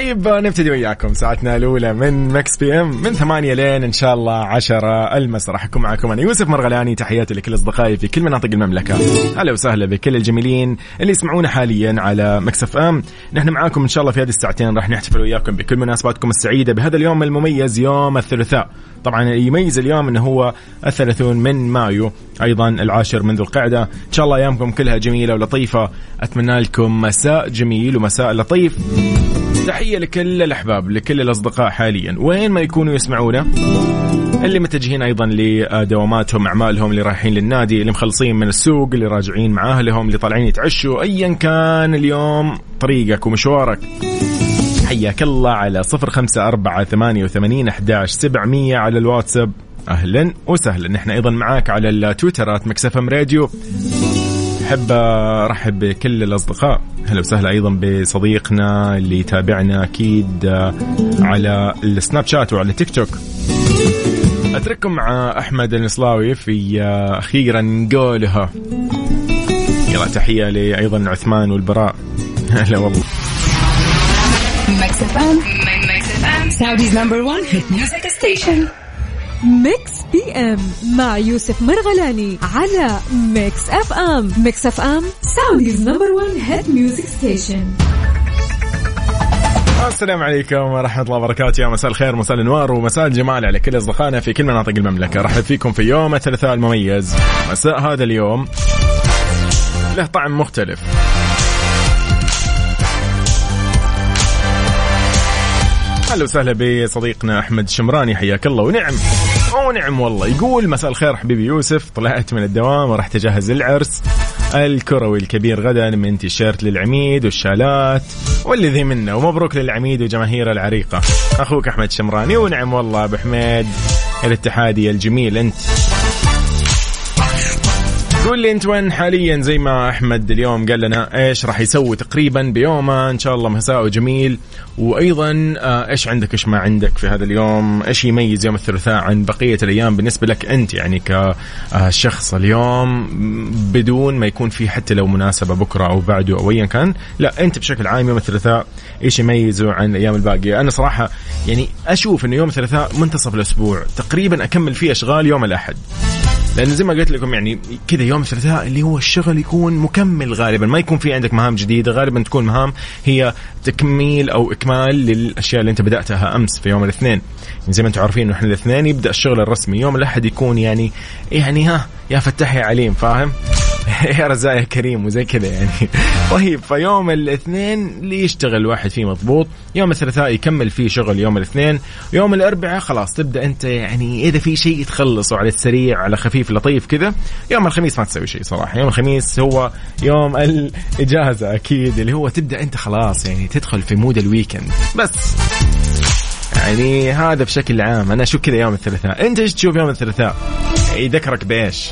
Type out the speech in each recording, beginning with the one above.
طيب نبتدي وياكم. ساعتنا الأولى من Mix PM من ثمانية لين إن شاء الله عشرة المسا راح أكون معكم أنا يوسف مرغلاني تحياتي لكل أصدقائي في كل مناطق المملكة. أهلا وسهلا بكل الجميلين اللي يسمعونا حاليا على Mix FM. نحن معاكم إن شاء الله في هذه الساعتين راح نحتفل وياكم بكل مناسباتكم السعيدة بهذا اليوم المميز يوم الثلاثاء. طبعا يميز اليوم إنه هو الثلاثون من مايو أيضا العاشر من ذو القعدة. إن شاء الله أيامكم كلها جميلة ولطيفة. أتمنى لكم مساء جميل ومساء لطيف. تحية لكل الأحباب لكل الأصدقاء حاليا. وين ما يكونوا يسمعونا اللي متجهين أيضا لدواماتهم أعمالهم اللي رايحين للنادي اللي مخلصين من السوق اللي راجعين مع أهلهم اللي طالعين يتعشوا ايا كان اليوم طريقك ومشوارك. حياك الله على صفر خمسة أربعة ثمانية وثمانين أحداش سبعمية على الواتساب. أهلا وسهلا. نحن أيضا معاك على التويترات مكسفم راديو. أحب أرحب بكل الأصدقاء. هلا وسهلا أيضا بصديقنا اللي يتابعنا أكيد على السناب شات وعلى تيك توك. أترككم مع أحمد المصلاوي في أخيرا نقولها. يلا تحية لأيضا عثمان والبراء. هلا والله. Mix FM. Mix FM. Saudi's number one hit music station. Mix PM مع يوسف مرغلاني على Mix FM Mix FM Saudi's number 1 hit music station السلام عليكم ورحمة الله وبركاته. يا مساء الخير مساء الانوار ومساء الجمال على كل أصدقائنا في كل مناطق المملكة. رحب فيكم في يوم الثلاثاء المميز. مساء هذا اليوم له طعم مختلف. أهلا وسهلا بصديقنا أحمد شمراني حياك الله. ونعم. ونعم والله. يقول مساء الخير حبيبي يوسف. طلعت من الدوام وراح تجهز العرس. الكروي الكبير غدا من تيشيرت للعميد والشالات واللي ذي منه. ومبروك للعميد وجماهير العريقة. أخوك أحمد شمراني. ونعم والله أبو حميد. الاتحادي الجميل أنت. قول لي أنت وين حاليا؟ زي ما أحمد اليوم قال لنا إيش راح يسوي تقريبا بيومه. إن شاء الله مساء جميل. وأيضا آه، إيش عندك؟ إيش ما عندك في هذا اليوم؟ إيش يميز يوم الثلاثاء عن بقية الأيام بالنسبة لك أنت يعني كشخص اليوم؟ بدون ما يكون في حتى لو مناسبة بكرة أو بعده أو ايا كان. لا أنت بشكل عام يوم الثلاثاء إيش يميزه عن الأيام الباقية؟ أنا صراحة يعني أشوف إنه يوم الثلاثاء منتصف الأسبوع. تقريبا أكمل فيه أشغال يوم الأحد. لأنه زي ما قلت لكم يعني كذا يوم الثلاثاء اللي هو الشغل يكون مكمل غالبا. ما يكون في عندك مهام جديدة غالبا تكون مهام هي تكميل أو إكمال للأشياء اللي أنت بدأتها أمس في يوم الاثنين. يعني زي ما أنتم عارفين إحنا الاثنين يبدأ الشغل الرسمي. يوم الأحد يكون يعني يعني ها يا فتح يا عليم فاهم؟ يا رزاق يا كريم وزي كذا يعني. طيب فيوم الاثنين اللي يشتغل واحد فيه مضبوط. يوم الثلاثاء يكمل فيه شغل يوم الاثنين. يوم الأربعاء خلاص تبدأ أنت يعني إذا في شيء تخلصه على السريع على خفيف لطيف كذا يوم الخميس ما تسوي شيء صراحة. يوم الخميس هو يوم الإجازة أكيد اللي هو تبدأ أنت خلاص يعني تدخل في mood ال weekend بس. يعني هذا بشكل عام. أنا أشوف كذا يوم الثلاثاء. أنت إيش تشوف يوم الثلاثاء؟ يذكرك بإيش؟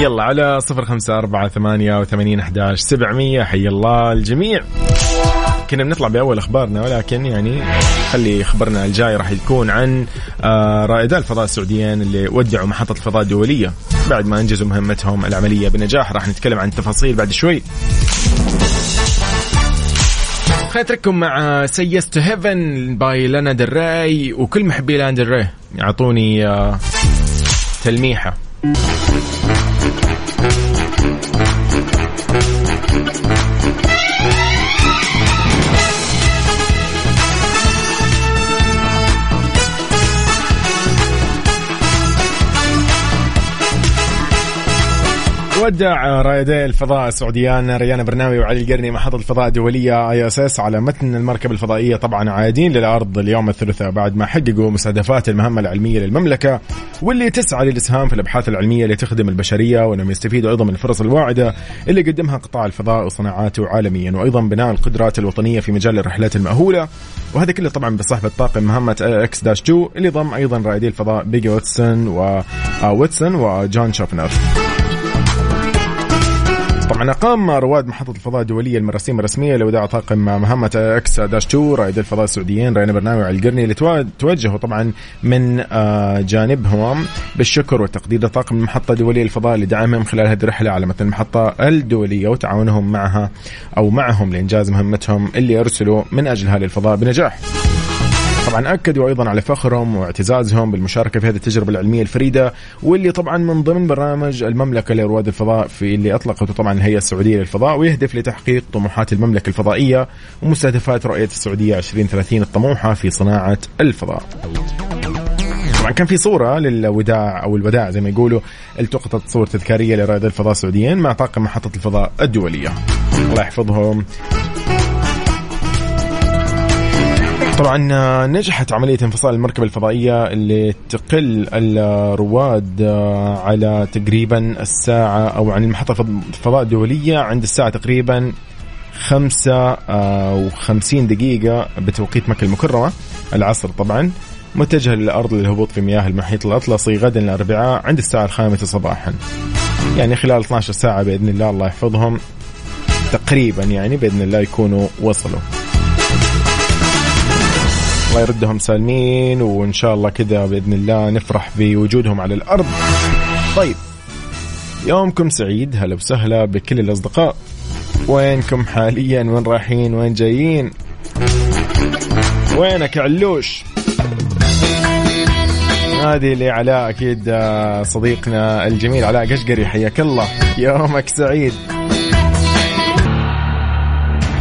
يلا على صفر خمسة أربعة ثمانية وثمانين أحداش سبعمية حي الله الجميع. كنا بنطلع بأول أخبارنا ولكن يعني خلي خبرنا الجاي راح يكون عن آه، رائدا الفضاء السعوديين اللي ودعوا محطة الفضاء الدولية. بعد ما أنجزوا مهمتهم العملية بنجاح راح نتكلم عن التفاصيل بعد شوي. خلينا نترككم مع Say Yes to Heaven by لانا ديل راي وكل محبي لانا ديل راي يعطوني آه، تلميحة. ودع رائدي الفضاء السعوديان ريان برناوي وعلي القرني محطة الفضاء الدولية ISS على متن المركبة الفضائية. طبعا عايدين للأرض اليوم الثلاثاء بعد ما حققوا مستهدفات المهمة العلمية للمملكة واللي تسعى للإسهام في الأبحاث العلمية اللي تخدم البشرية وأنهم يستفيدوا أيضا من الفرص الواعدة اللي قدمها قطاع الفضاء وصناعاته عالميا وأيضا بناء القدرات الوطنية في مجال الرحلات المأهولة. وهذا كله طبعا بصحبة طاقم مهمة Ax dash 2 اللي ضم أيضا رائدي الفضاء بيجي ويتسون و واتسون وجون شوفنر. طبعا أقام رواد محطة الفضاء الدولية المراسيم الرسمية لوداع طاقم مهمة إكس داش 2 رائد الفضاء السعوديين رينا برناوي القرني اللي توجهوا طبعا من آه، جانبهم بالشكر والتقدير لطاقم المحطة الدولية للفضاء لدعمهم خلال هذه الرحلة على متن المحطة الدولية وتعاونهم معها أو معهم لإنجاز مهمتهم اللي أرسلوا من أجل هذه الفضاء بنجاح. طبعا اكدوا أيضا على فخرهم واعتزازهم بالمشاركة في هذه التجربة العلمية الفريدة واللي طبعا من ضمن برنامج المملكة لرواد الفضاء في اللي أطلقته طبعا الهيئة السعودية للفضاء ويهدف لتحقيق طموحات المملكة الفضائية ومستهدفات رؤية السعودية 2030 الطموحة في صناعة الفضاء. طبعا كان في صورة للوداع أو الوداع زي ما يقولوا التقطت صور تذكارية لرائد الفضاء السعوديين مع طاقم محطة الفضاء الدولية. الله يحفظهم طبعا آه، نجحت عملية انفصال المركبة الفضائية اللي تقل الرواد آه، على تقريبا الساعة أو عن المحطة الفضاء الدولية عند الساعة تقريبا خمسة آه، وخمسين دقيقة بتوقيت مكة المكرمة العصر طبعا. متجهة للأرض للهبوط في مياه المحيط الأطلسي غدا الأربعاء عند الساعة الخامسة صباحا. يعني خلال 12 ساعة بإذن الله الله يحفظهم تقريبا يعني بإذن الله يكونوا وصلوا. الله يردهم سالمين وإن شاء الله كذا بإذن الله نفرح بوجودهم على الأرض. طيب يومكم سعيد هلا وسهلا بكل الأصدقاء. وينكم حاليا؟ وين رايحين؟ وين جايين؟ وينك علوش؟ هذه لعلاء أكيد آه، صديقنا الجميل علاء قشقري حياك الله. يومك سعيد.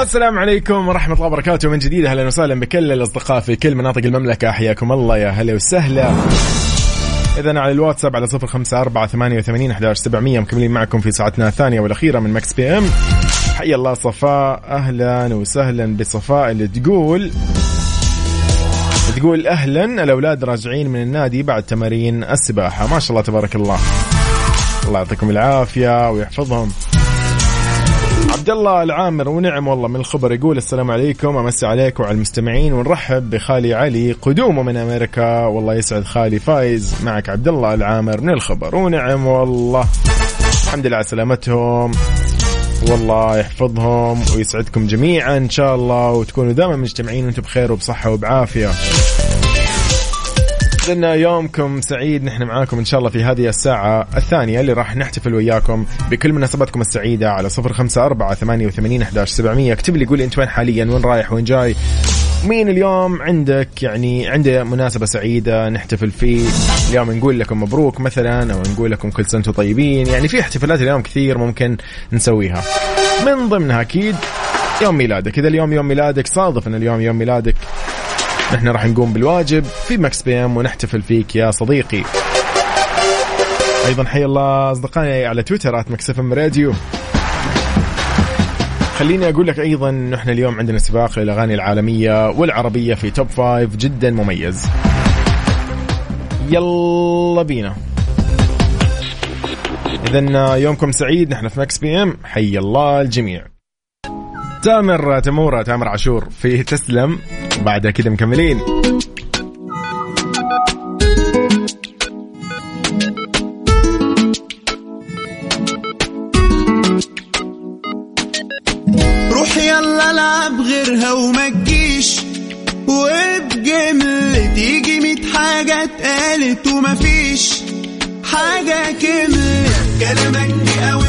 السلام عليكم ورحمة الله وبركاته. من جديد أهلا وسهلا بكل الأصدقاء في كل مناطق المملكة. حياكم الله يا هلا وسهلا. إذا على الواتساب على صفر خمسة أربعة ثمانية وثمانين أحداش سبعمية. مكملين معكم في ساعتنا الثانية والأخيرة من Mix PM. حيا الله صفاء. أهلا وسهلا بصفاء. اللي تقول تقول أهلا الأولاد راجعين من النادي بعد تمارين السباحة. ما شاء الله تبارك الله. الله يعطيكم العافية ويحفظهم. عبد الله العامر ونعم والله من الخبر يقول السلام عليكم أمسي عليكم وعلى المستمعين ونرحب بخالي علي قدومه من أمريكا. والله يسعد خالي فايز معك عبد الله العامر من الخبر ونعم والله. الحمد لله على سلامتهم. والله يحفظهم ويسعدكم جميعا إن شاء الله وتكونوا دائما مجتمعين وأنتم بخير وبصحة وبعافية. قلنا يومكم سعيد. نحن معاكم إن شاء الله في هذه الساعة الثانية اللي راح نحتفل وياكم بكل مناسباتكم السعيدة على صفر خمسة أربعة ثمانية وثمانين أحداش سبعمية. اكتب لي قول أنت وين حاليا وين رايح وين جاي. مين اليوم عندك؟ يعني عنده مناسبة سعيدة نحتفل فيه. اليوم نقول لكم مبروك مثلا أو نقول لكم كل سنة طيبين. يعني في احتفالات اليوم كثير ممكن نسويها. من ضمنها أكيد يوم ميلادك. إذا اليوم يوم ميلادك صادف أن اليوم يوم ميلادك. نحن راح نقوم بالواجب في Mix PM ونحتفل فيك يا صديقي. أيضا حي الله أصدقائي على تويتر at Mix FM Radio. خليني أقول لك أيضا نحن اليوم عندنا سباق للأغاني العالمية والعربية في top five جدا مميز. يلا بينا. اذا يومكم سعيد نحن في Mix PM. حي الله الجميع. تامر تمورة تامر عاشور في تسلم. بعد كده مكملين. روح يلا العب غيرها وما تجيش. وبجملة تيجي ميت حاجة اتقالت ومفيش حاجة كملت كلامك قوي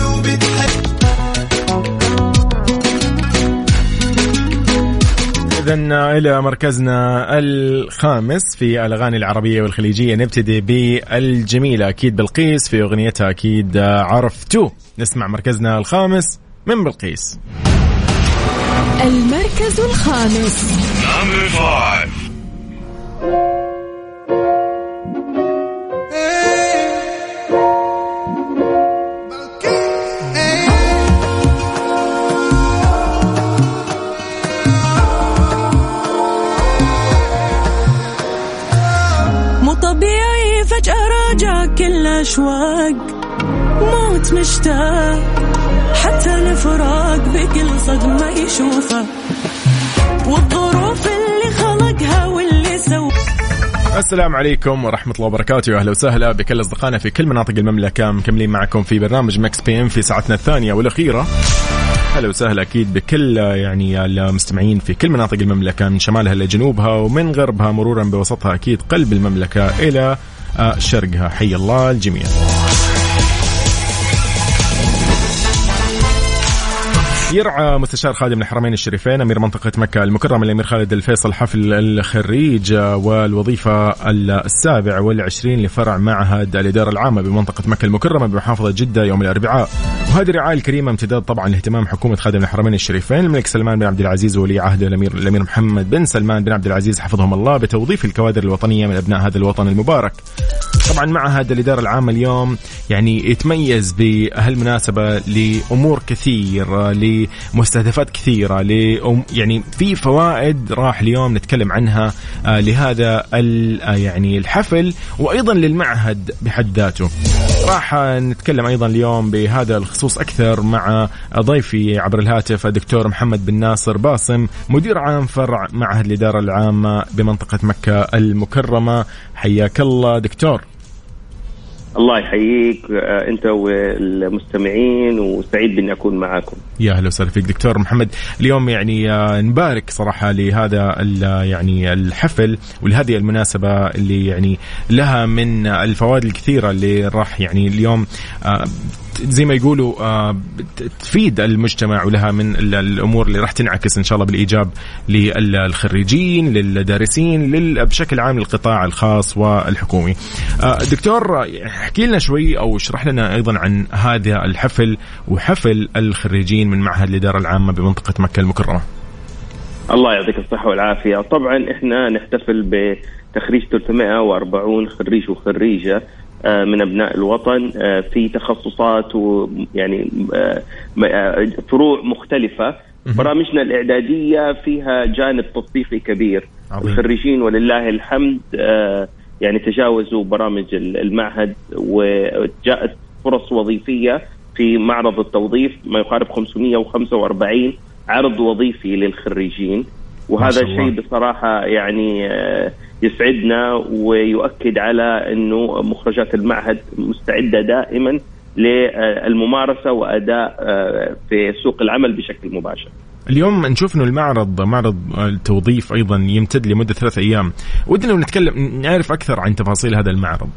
إذا إلى مركزنا الخامس في الأغاني العربية والخليجية. نبتدي بالجميلة. أكيد بلقيس في أغنيتها أكيد عرفتو نسمع مركزنا الخامس من بلقيس. المركز الخامس. الأشواق موت مشتاق حتى الفراق بكل صدمة يشوفه. والظروف اللي خلقها واللي سوى. السلام عليكم ورحمة الله وبركاته أهلا وسهلا بكل أصدقائنا في كل مناطق المملكة مكملين معكم في برنامج Mix PM في ساعتنا الثانية والأخيرة. هلا وسهلا أكيد بكل يعني المستمعين في كل مناطق المملكة من شمالها لجنوبها ومن غربها مرورا بوسطها أكيد قلب المملكة إلى شرقها حي الله الجميع. يرعى مستشار خادم الحرمين الشريفين أمير منطقة مكة المكرمه الأمير خالد الفيصل حفل الخريج والوظيفة السابع والعشرين لفرع معهد الإدارة العامة بمنطقة مكة المكرمة بمحافظة جدة يوم الأربعاء وهذه الرعاية الكريمة امتداد طبعا لاهتمام حكومة خادم الحرمين الشريفين الملك سلمان بن عبد العزيز وولي عهده الامير الأمير محمد بن سلمان بن عبد العزيز حفظهم الله بتوظيف الكوادر الوطنية من أبناء هذا الوطن المبارك. طبعا معهد الإدارة العامة اليوم يعني يتميز بهالمناسبة لأمور كثيره لمستهدفات كثيرة ل يعني في فوائد راح اليوم نتكلم عنها آه، لهذا آه، يعني الحفل وأيضا للمعهد بحد ذاته. راح نتكلم أيضا اليوم بهذا الخصوص أكثر مع ضيفي عبر الهاتف الدكتور محمد بن ناصر باسم مدير عام فرع معهد الإدارة العامة بمنطقة مكة المكرمة حياك الله دكتور الله يحييك آه، أنت والمستمعين وسعيد بأني أكون معاكم يا أهلا وسهلا فيك دكتور محمد اليوم يعني آه، نبارك صراحة لهذا يعني الحفل ولهذه المناسبة اللي يعني لها من الفوائد الكثيرة اللي راح يعني اليوم آه، زي ما يقولوا تفيد المجتمع ولها من الأمور اللي راح تنعكس إن شاء الله بالإيجاب للخريجين للدارسين بشكل عام للقطاع الخاص والحكومي. دكتور احكي لنا شوي أو اشرح لنا أيضا عن هذا الحفل وحفل الخريجين من معهد الإدارة العامة بمنطقة مكة المكرمة. الله يعطيك الصحة والعافية طبعا إحنا نحتفل بتخريج 340 خريج وخريجة آه، من أبناء الوطن آه، في تخصصات ويعني آه، فروع مختلفة برامجنا الإعدادية فيها جانب تطبيقي كبير عظيم. الخريجين ولله الحمد يعني تجاوزوا برامج المعهد وجاءت فرص وظيفية في معرض التوظيف ما يقارب 545 عرض وظيفي للخريجين وهذا شيء بصراحة يعني يسعدنا ويؤكد على إنه مخرجات المعهد مستعدة دائما للممارسة وأداء آه، في سوق العمل بشكل مباشر. اليوم نشوف إنه المعرض معرض التوظيف أيضا يمتد لمدة ثلاث أيام، ودنا نتكلم نعرف أكثر عن تفاصيل هذا المعرض.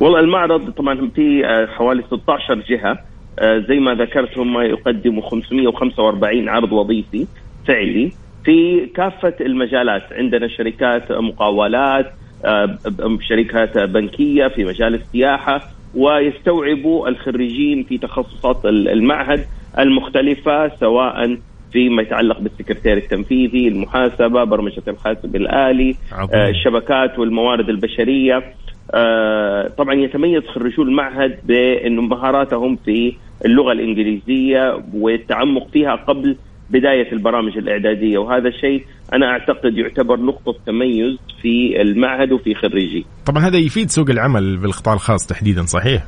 والله المعرض طبعا في آه، حوالي 16 جهة. آه، زي ما ذكرت هم يقدموا 545 عرض وظيفي فعلي. في كافة المجالات عندنا شركات مقاولات آه، شركات بنكية في مجال السياحة ويستوعبوا الخريجين في تخصصات المعهد. المختلفة سواء فيما يتعلق بالسكرتير التنفيذي المحاسبة برمجة الحاسب الآلي عظيم. آه، الشبكات والموارد البشرية آه، طبعا يتميز خريجو المعهد بأن مهاراتهم في اللغة الإنجليزية والتعمق فيها قبل بداية البرامج الإعدادية وهذا الشيء أنا أعتقد يعتبر نقطة تميز في المعهد وفي خريجي. طبعا هذا يفيد سوق العمل بالقطاع الخاص تحديدا صحيح؟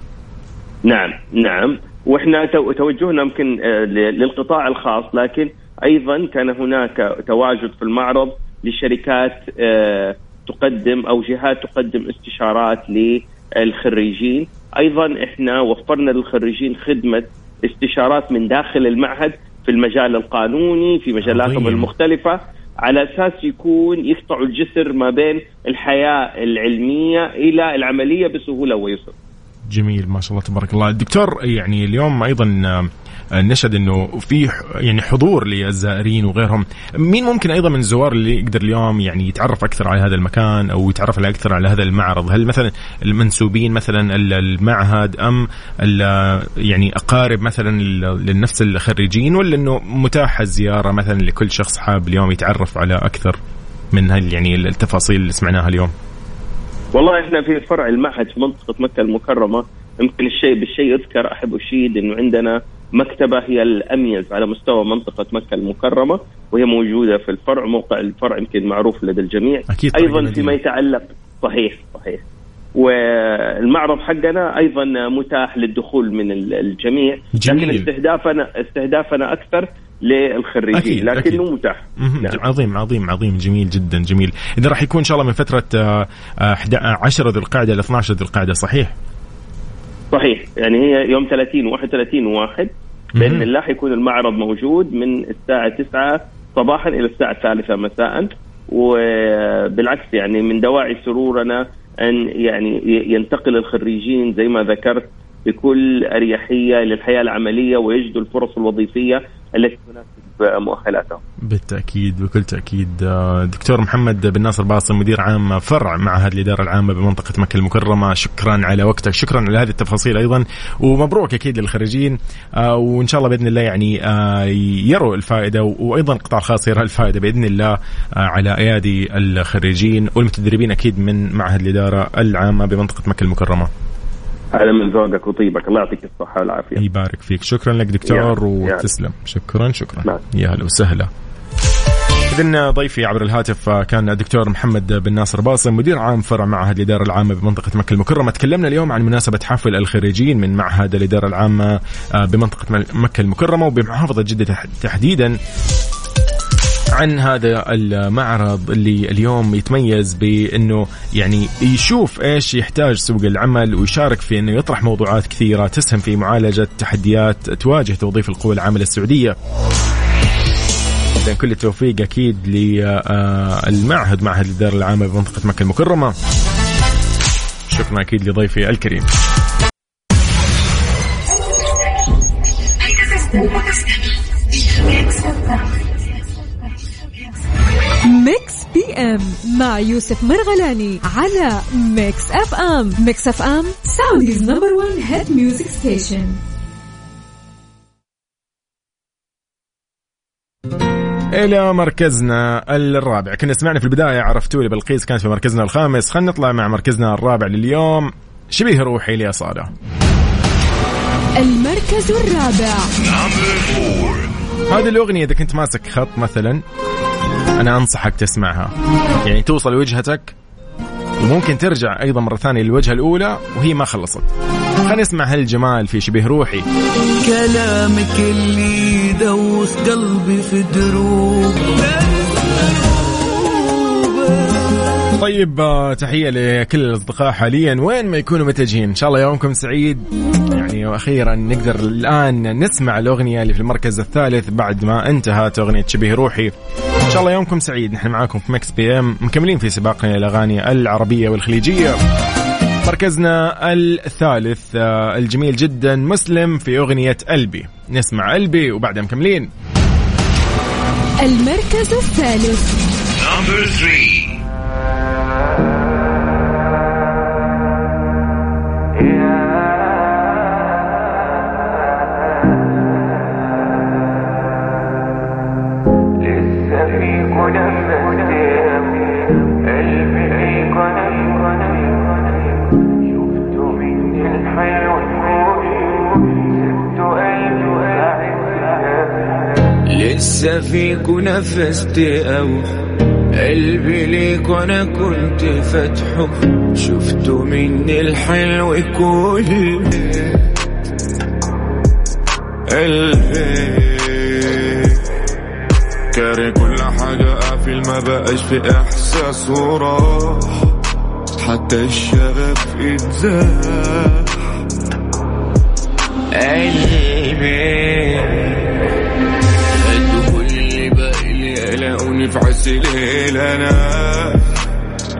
نعم نعم وإحنا توجهنا يمكن آه، للقطاع الخاص لكن أيضا كان هناك تواجد في المعرض لشركات آه، تقدم أو جهات تقدم استشارات للخريجين أيضا إحنا وفرنا للخريجين خدمة استشارات من داخل المعهد في المجال القانوني في مجالاتهم المختلفة على أساس يكون يقطعوا الجسر ما بين الحياة العلمية إلى العملية بسهولة ويسر. جميل ما شاء الله تبارك الله، دكتور يعني اليوم أيضا نشهد إنه في يعني حضور للزائرين وغيرهم. مين ممكن أيضا من الزوار اللي يقدر اليوم يعني يتعرف أكثر على هذا المكان أو يتعرف أكثر على هذا المعرض؟ هل مثلا المنسوبين مثلا المعهد أم يعني أقارب مثلا لنفس الخريجين ولا إنه متاحه الزيارة مثلا لكل شخص حاب اليوم يتعرف على أكثر من هال يعني التفاصيل اللي سمعناها اليوم؟ والله إحنا في فرع المعهد في منطقة مكة المكرمة. يمكن الشيء بالشيء يذكر أحب أشيد إنه عندنا مكتبة هي الأميز على مستوى منطقة مكة المكرمة وهي موجودة في الفرع موقع الفرع يمكن معروف لدى الجميع. أكيد أيضا فيما يتعلق صحيح صحيح. والمعرض حقنا أيضا متاح للدخول من ال- الجميع جميل. لكن استهدافنا استهدافنا أكثر للخريجين أكيد، لكنه أكيد. متاح. نعم. عظيم عظيم عظيم جميل جدا جميل إذا راح يكون إن شاء الله من فترة آه، آه، 11 10 ذي القعده ل 12 ذي القعده صحيح صحيح يعني هي يوم 30 31 واحد بإذن الله حيكون المعرض موجود من الساعة 9 صباحا إلى الساعة الثالثة مساء وبالعكس يعني من دواعي سرورنا أن يعني ينتقل الخريجين زي ما ذكرت بكل أريحية للحياة العملية ويجدوا الفرص الوظيفية التي تناسب مؤهلاتهم. بالتأكيد بكل تأكيد. آه، دكتور محمد بن ناصر باصم مدير عام فرع معهد الإدارة العامة بمنطقة مكة المكرمة. شكرا على وقتك. شكرا على هذه التفاصيل أيضا. ومبروك أكيد للخريجين. آه، وإن شاء الله بإذن الله يعني آه، يروا الفائدة وأيضا القطاع الخاص يرى الفائدة بإذن الله على أيادي الخريجين والمتدربين أكيد من معهد الإدارة العامة بمنطقة مكة المكرمة. هذا من ذوقك وطيبك. الله يعطيك الصحة والعافية. يبارك فيك. شكرا لك دكتور وتسلم. شكرا شكرا. نعم. يا هلا وسهلا. إذن ضيفي عبر الهاتف كان الدكتور محمد بن ناصر باصم مدير عام فرع معهد الإدارة العامة بمنطقة مكة المكرمة. تكلمنا اليوم عن مناسبة حفل الخريجين من معهد الإدارة العامة بمنطقة مكة المكرمة وبمحافظة جدة تح- تحديدا عن هذا المعرض اللي اليوم يتميز بأنه يعني يشوف إيش يحتاج سوق العمل ويشارك في إنه يطرح موضوعات كثيرة تسهم في معالجة تحديات تواجه توظيف القوى العاملة السعودية. كل التوفيق أكيد للمعهد معهد الإدارة العامة بمنطقة مكة المكرمة. شكرا أكيد لضيفي الكريم. أم مع يوسف مرغلاني على Mix FM Mix FM Saudi's number 1 hit music station إلى مركزنا الرابع. كنا سمعنا في البداية عرفتوا لي بلقيس كانت في مركزنا الخامس. خلينا نطلع مع مركزنا الرابع لليوم. شبيه روحي لاصاله المركز الرابع. هذه الأغنية إذا كنت ماسك خط مثلا. أنا أنصحك تسمعها. يعني توصل لوجهتك وممكن ترجع أيضا مرة ثانية للوجهة الأولى وهي ما خلصت. خلينا نسمع هالجمال في شبيه روحي. كلامك اللي يدوخ قلبي في دروب. طيب آه، تحية لكل الأصدقاء حاليا. وين ما يكونوا متجهين. إن شاء الله يومكم سعيد. يعني وأخيرا نقدر الآن نسمع الأغنية اللي في المركز الثالث بعد ما انتهت أغنية شبيه روحي. إن شاء الله يومكم سعيد. نحن معاكم في Mix PM. مكملين في سباقنا الأغاني العربية والخليجية. مركزنا الثالث آه، الجميل جدا مسلم في أغنية قلبي نسمع قلبي وبعدها مكملين. المركز الثالث. لسه فيك نفس تقوى قلبي ليك وأنا كنت فاتحه شفته مني الحلو كله قلبي. كاره كل حاجة قافل ما بقاش في إحساس وراح. حتى الشغف اتزاح قلبي. الليل أنا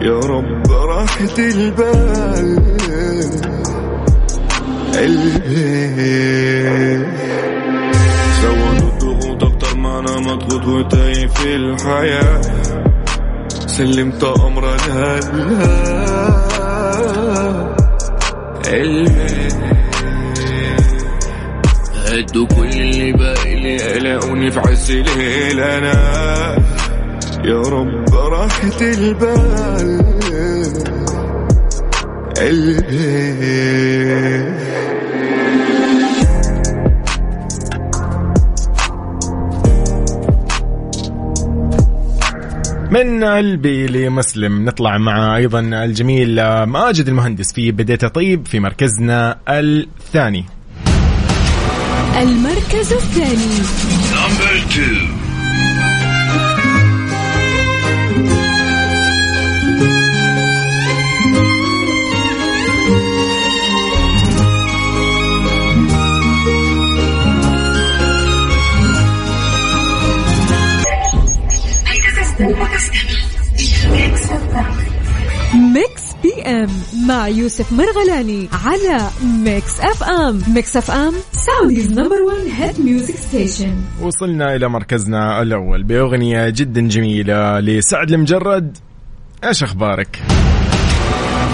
يا رب راحة البال قلبي زودوا الضغوط أكتر ما أنا مضغوط وتايه في الحياة. سلمت أمرنا لله. قلبي هدوا كل اللي باقي لي يلاقوني في عز الليل أنا يا رب راحة البال. قلبي من قلبي لمسلم نطلع مع أيضا الجميل آه، ماجد المهندس في بديت طيب في مركزنا الثاني. المركز الثاني. ميكس بي ام مع يوسف مرغلاني على Mix FM Mix FM Saudi's number 1 hit music station وصلنا إلى مركزنا الأول بأغنية جدا جميلة لسعد لمجرد إيش أخبارك؟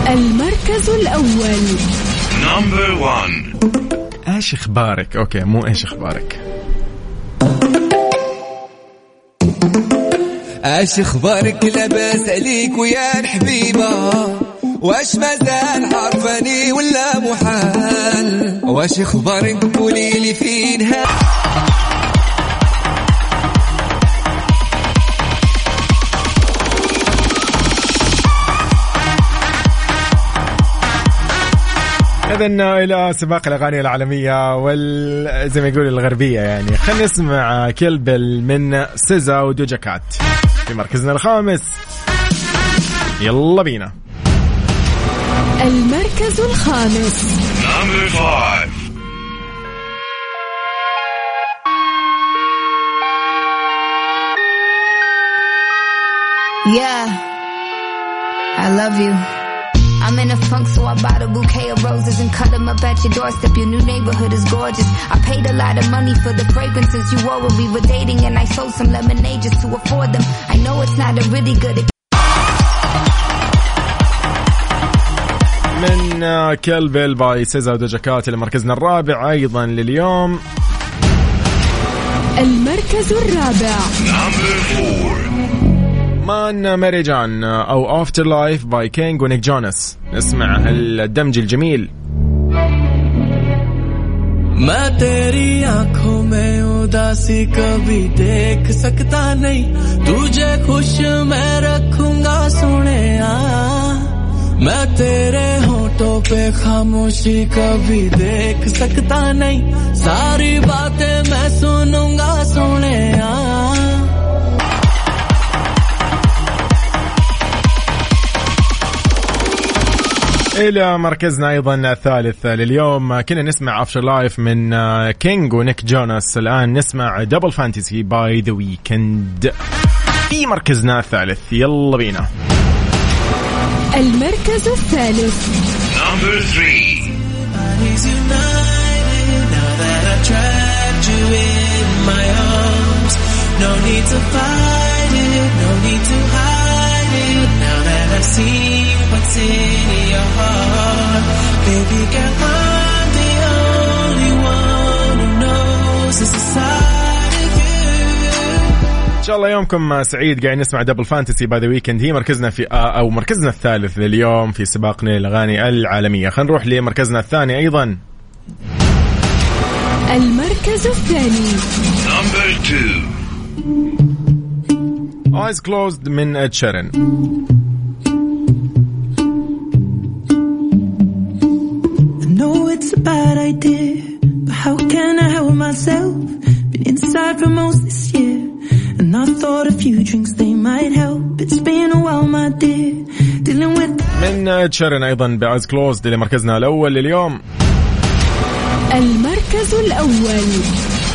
المركز الأول Number one. إيش أخبارك؟ أوكي مو إيش أخبارك إيش أخبارك لاباس عليك ويا الحبيبة واش مازال عارفاني ولا محال؟ واش أخبارك قولي لي فين ها اذا إلى سباق الأغاني العالمية وال زي ما يقول الغربية يعني. خلينا نسمع كلبل من سيزا ودوجا كات. في مركزنا الخامس يلا بينا المركز الخامس Number five. Yeah, I love you. I'm in a funk, so I bought a bouquet of roses and cut them up at your doorstep. Your new neighborhood is gorgeous. I paid a lot of money for the fragrances you wore when we were dating, and I sold some lemonade just to afford them. I know it's not a really good من آه، Kill Bill by SZA و Doja Cat إلى مركزنا الرابع أيضا لليوم المركز الرابع. مان ماري جان او افتر لايف باي كينج ونيك جونس نسمع الدمج الجميل मैं तेरी आंखों में उदासी कभी देख सकता नहीं तुझे खुश मैं रखूंगा सुने मैं तेरे होठों पे खामोशी कभी देख सकता नहीं सारी बातें मैं सुनूंगा सुने إلى مركزنا أيضا الثالث لليوم. كنا نسمع Afterlife من آه، King و Nick Jonas. الآن نسمع Double Fantasy by The Weeknd في مركزنا الثالث. يلا بينا. المركز الثالث. نمبر 3 إن شاء الله يومكم سعيد. قاعد نسمع Double Fantasy by The Weeknd هي مركزنا في آه، أو مركزنا الثالث لليوم في سباقنا للاغاني العالمية. خلينا نروح لمركزنا الثاني أيضا. المركز الثاني. Eyes Closed من Ed Sheeran I know it's a bad idea, but how can I help myself? Been inside for most this year, and I thought a few drinks they might help. It's been a while, my dear, dealing with. من Ed Sheeran أيضا ب Eyes Closed لمركزنا الأول لليوم المركز الأول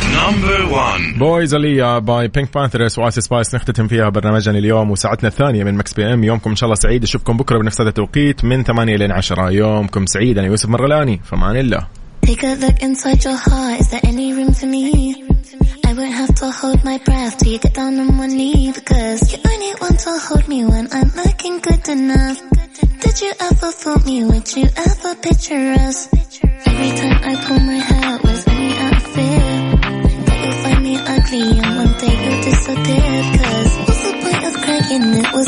Number one. Boy's a Liar by PinkPantheress و Ice Spice نختتم فيها برنامجنا اليوم وساعتنا الثانية من Mix PM يومكم إن شاء الله سعيد اشوفكم بكرة بنفس هذا التوقيت من 8 لين 10 يومكم سعيد أنا يوسف مرغلاني فمان الله Take a look inside your heart. Is there any room for me? I won't have to hold my breath till you get down on one knee because you only want to hold me when I'm looking good enough. Did you ever fool me? Would you ever picture us? Every time I pull my hair, was any out fear that you'll find me ugly and one day you'll disappear? Cause what's the point of crying? It was